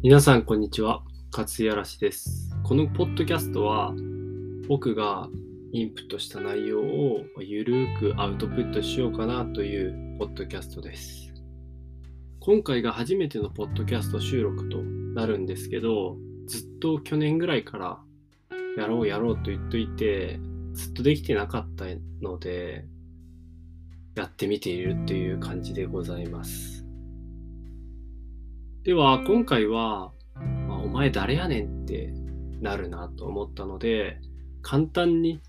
皆さん、こんにちは。勝井嵐です。このポッドキャストは、僕がインプットした内容をゆるーくアウトプットしようかなというポッドキャストです。今回が初めてのポッドキャスト収録となるんですけど、ずっと去年ぐらいからやろうやろうと言っといて、ずっとできてなかったので、やってみているっていう感じでございます。では、今回は、まあ、お前誰やねんってなるなと思ったので、簡単に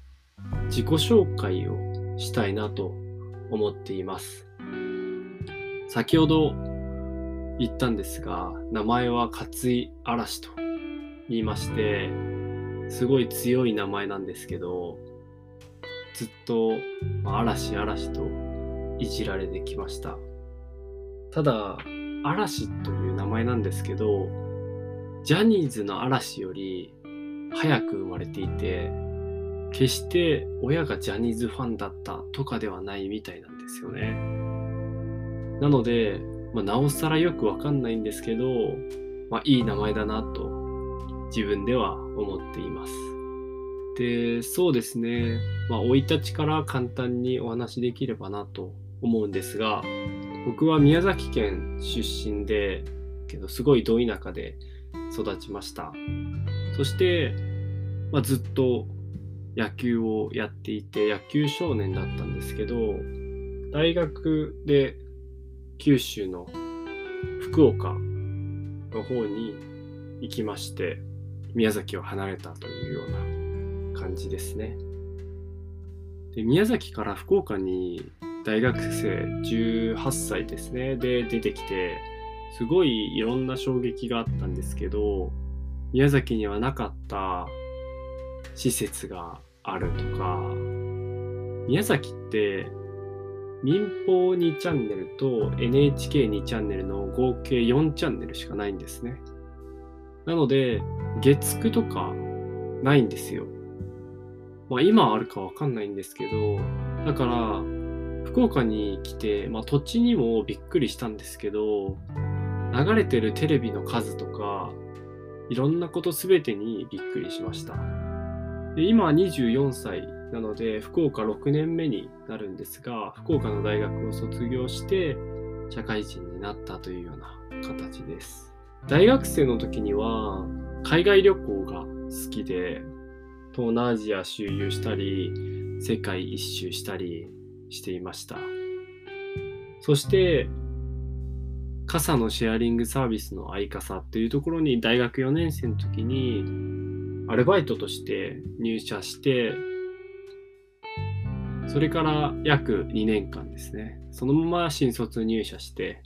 自己紹介をしたいなと思っています。先ほど言ったんですが、名前は勝井嵐と言いまして、すごい強い名前なんですけど、ずっと、まあ、嵐嵐といじられてきました。ただ、嵐という前なんですけど、ジャニーズの嵐より早く生まれていて、決して親がジャニーズファンだったとかではないみたいなんですよね。なので、まあ、なおさらよくわかんないんですけど、まあ、いい名前だなと自分では思っています。で、そうですね。まあ、生い立ちから簡単にお話しできればなと思うんですが、僕は宮崎県出身で、けどすごいど田舎で育ちました。そして、まあ、ずっと野球をやっていて、野球少年だったんですけど、大学で九州の福岡の方に行きまして、宮崎を離れたというような感じですね。で宮崎から福岡に大学生18歳ですねで出てきてすごいいろんな衝撃があったんですけど宮崎にはなかった施設があるとか宮崎って民放2チャンネルと NHK2 チャンネルの合計4チャンネルしかないんですね。なので、月9とかないんですよ。まあ今あるかわかんないんですけど、だから、福岡に来て、まあ土地にもびっくりしたんですけど、流れてるテレビの数とか、いろんなことすべてにびっくりしました。で今24歳なので、福岡6年目になるんですが、福岡の大学を卒業して、社会人になったというような形です。大学生の時には海外旅行が好きで東南アジア周遊したり世界一周したりしていましたそして傘のシェアリングサービスの相傘っていうところに大学4年生の時にアルバイトとして入社してそれから約2年間ですねそのまま新卒入社して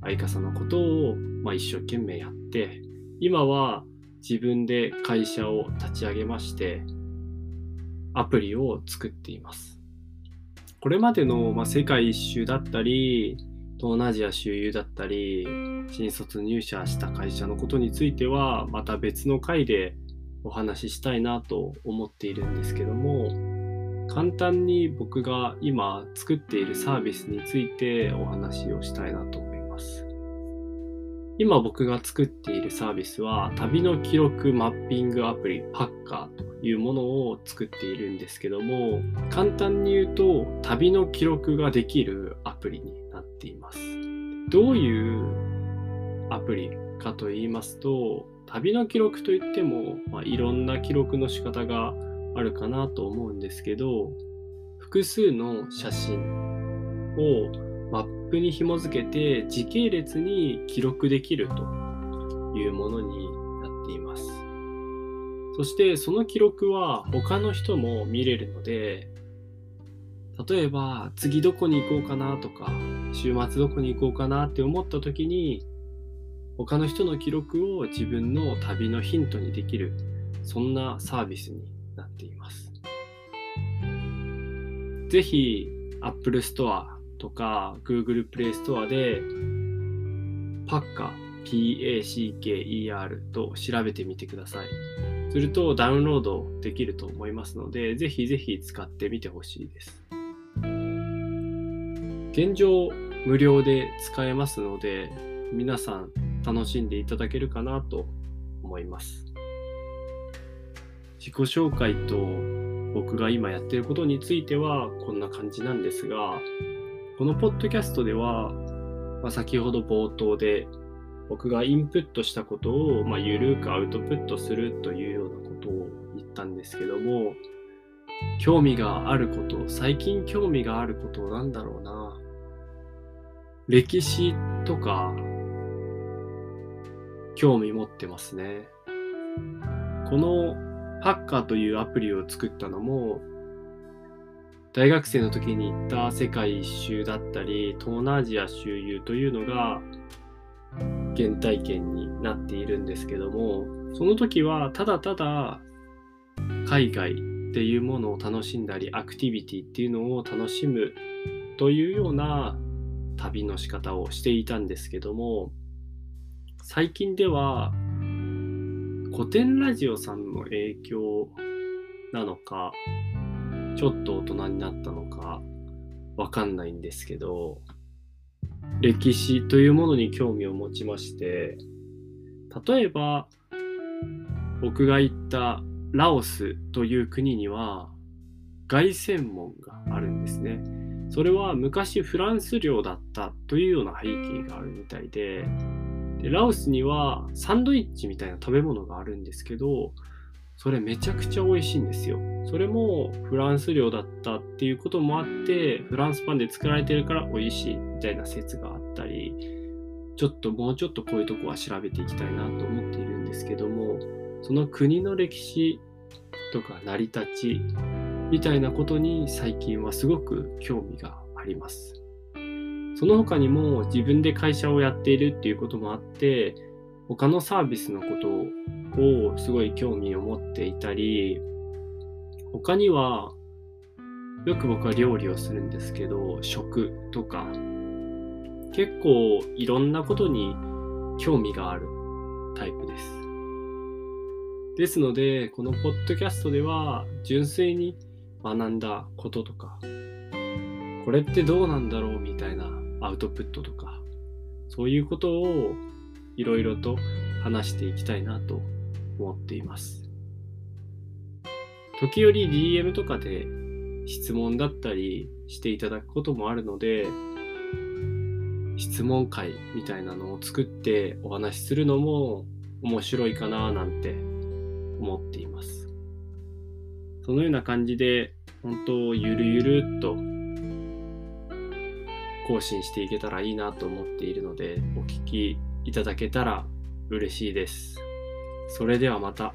愛花さんのことを、ま、一生懸命やって、今は自分で会社を立ち上げまして、アプリを作っています。これまでの、ま、世界一周だったり、東南アジア周遊だったり、新卒入社した会社のことについては、また別の回でお話ししたいなと思っているんですけども、簡単に僕が今作っているサービスについてお話をしたいなと思います。今僕が作っているサービスは旅の記録マッピングアプリパッカーというものを作っているんですけども簡単に言うと旅の記録ができるアプリにっています。どういうアプリかと言いますと旅の記録といっても、まあ、いろんな記録の仕方があるかなと思うんですけど複数の写真をマップに紐付けて時系列に記録できるというものになっています。そしてその記録は他の人も見れるので、例えば次どこに行こうかなとか、週末どこに行こうかなって思った時に、他の人の記録を自分の旅のヒントにできる、そんなサービスになっています。ぜひ Apple Store とか Google Play Store でパッカ PACKER と調べてみてください。するとダウンロードできると思いますので、ぜひぜひ使ってみてほしいです。現状無料で使えますので、皆さん楽しんでいただけるかなと思います。自己紹介と僕が今やってることについてはこんな感じなんですが、このポッドキャストでは、まあ、先ほど冒頭で僕がインプットしたことを、まあ、ゆるくアウトプットするというようなことを言ったんですけども、興味があること、最近興味があることなんだろうな。歴史とか、興味持ってますね。このハッカーというアプリを作ったのも、大学生の時に行った世界一周だったり、東南アジア周遊というのが原体験になっているんですけども、その時はただただ海外っていうものを楽しんだり、アクティビティっていうのを楽しむというような旅の仕方をしていたんですけども、最近では古典ラジオさんの影響なのか、ちょっと大人になったのか、わかんないんですけど、歴史というものに興味を持ちまして、例えば、僕が行ったラオスという国には、凱旋門があるんですね。それは昔フランス領だったというような背景があるみたいで、でラオスにはサンドイッチみたいな食べ物があるんですけど、それめちゃくちゃ美味しいんですよ。それもフランス領だったっていうこともあって、フランスパンで作られてるから美味しいみたいな説があったり、ちょっともうちょっとこういうとこは調べていきたいなと思っているんですけども、その国の歴史とか成り立ちみたいなことに最近はすごく興味があります。その他にも自分で会社をやっているっていうこともあって、他のサービスのことをすごい興味を持っていたり、他にはよく僕は料理をするんですけど、食とか、結構いろんなことに興味があるタイプです。ですので、このポッドキャストでは純粋に学んだこととか、これってどうなんだろうみたいなアウトプットとか、そういうことをいろいろと話していきたいなと思っています。時折 DM とかで質問だったりしていただくこともあるので、質問会みたいなのを作ってお話しするのも面白いかななんて思っています。そのような感じで、本当ゆるゆるっと更新していけたらいいなと思っているので、お聞きいただけたら嬉しいです。それではまた。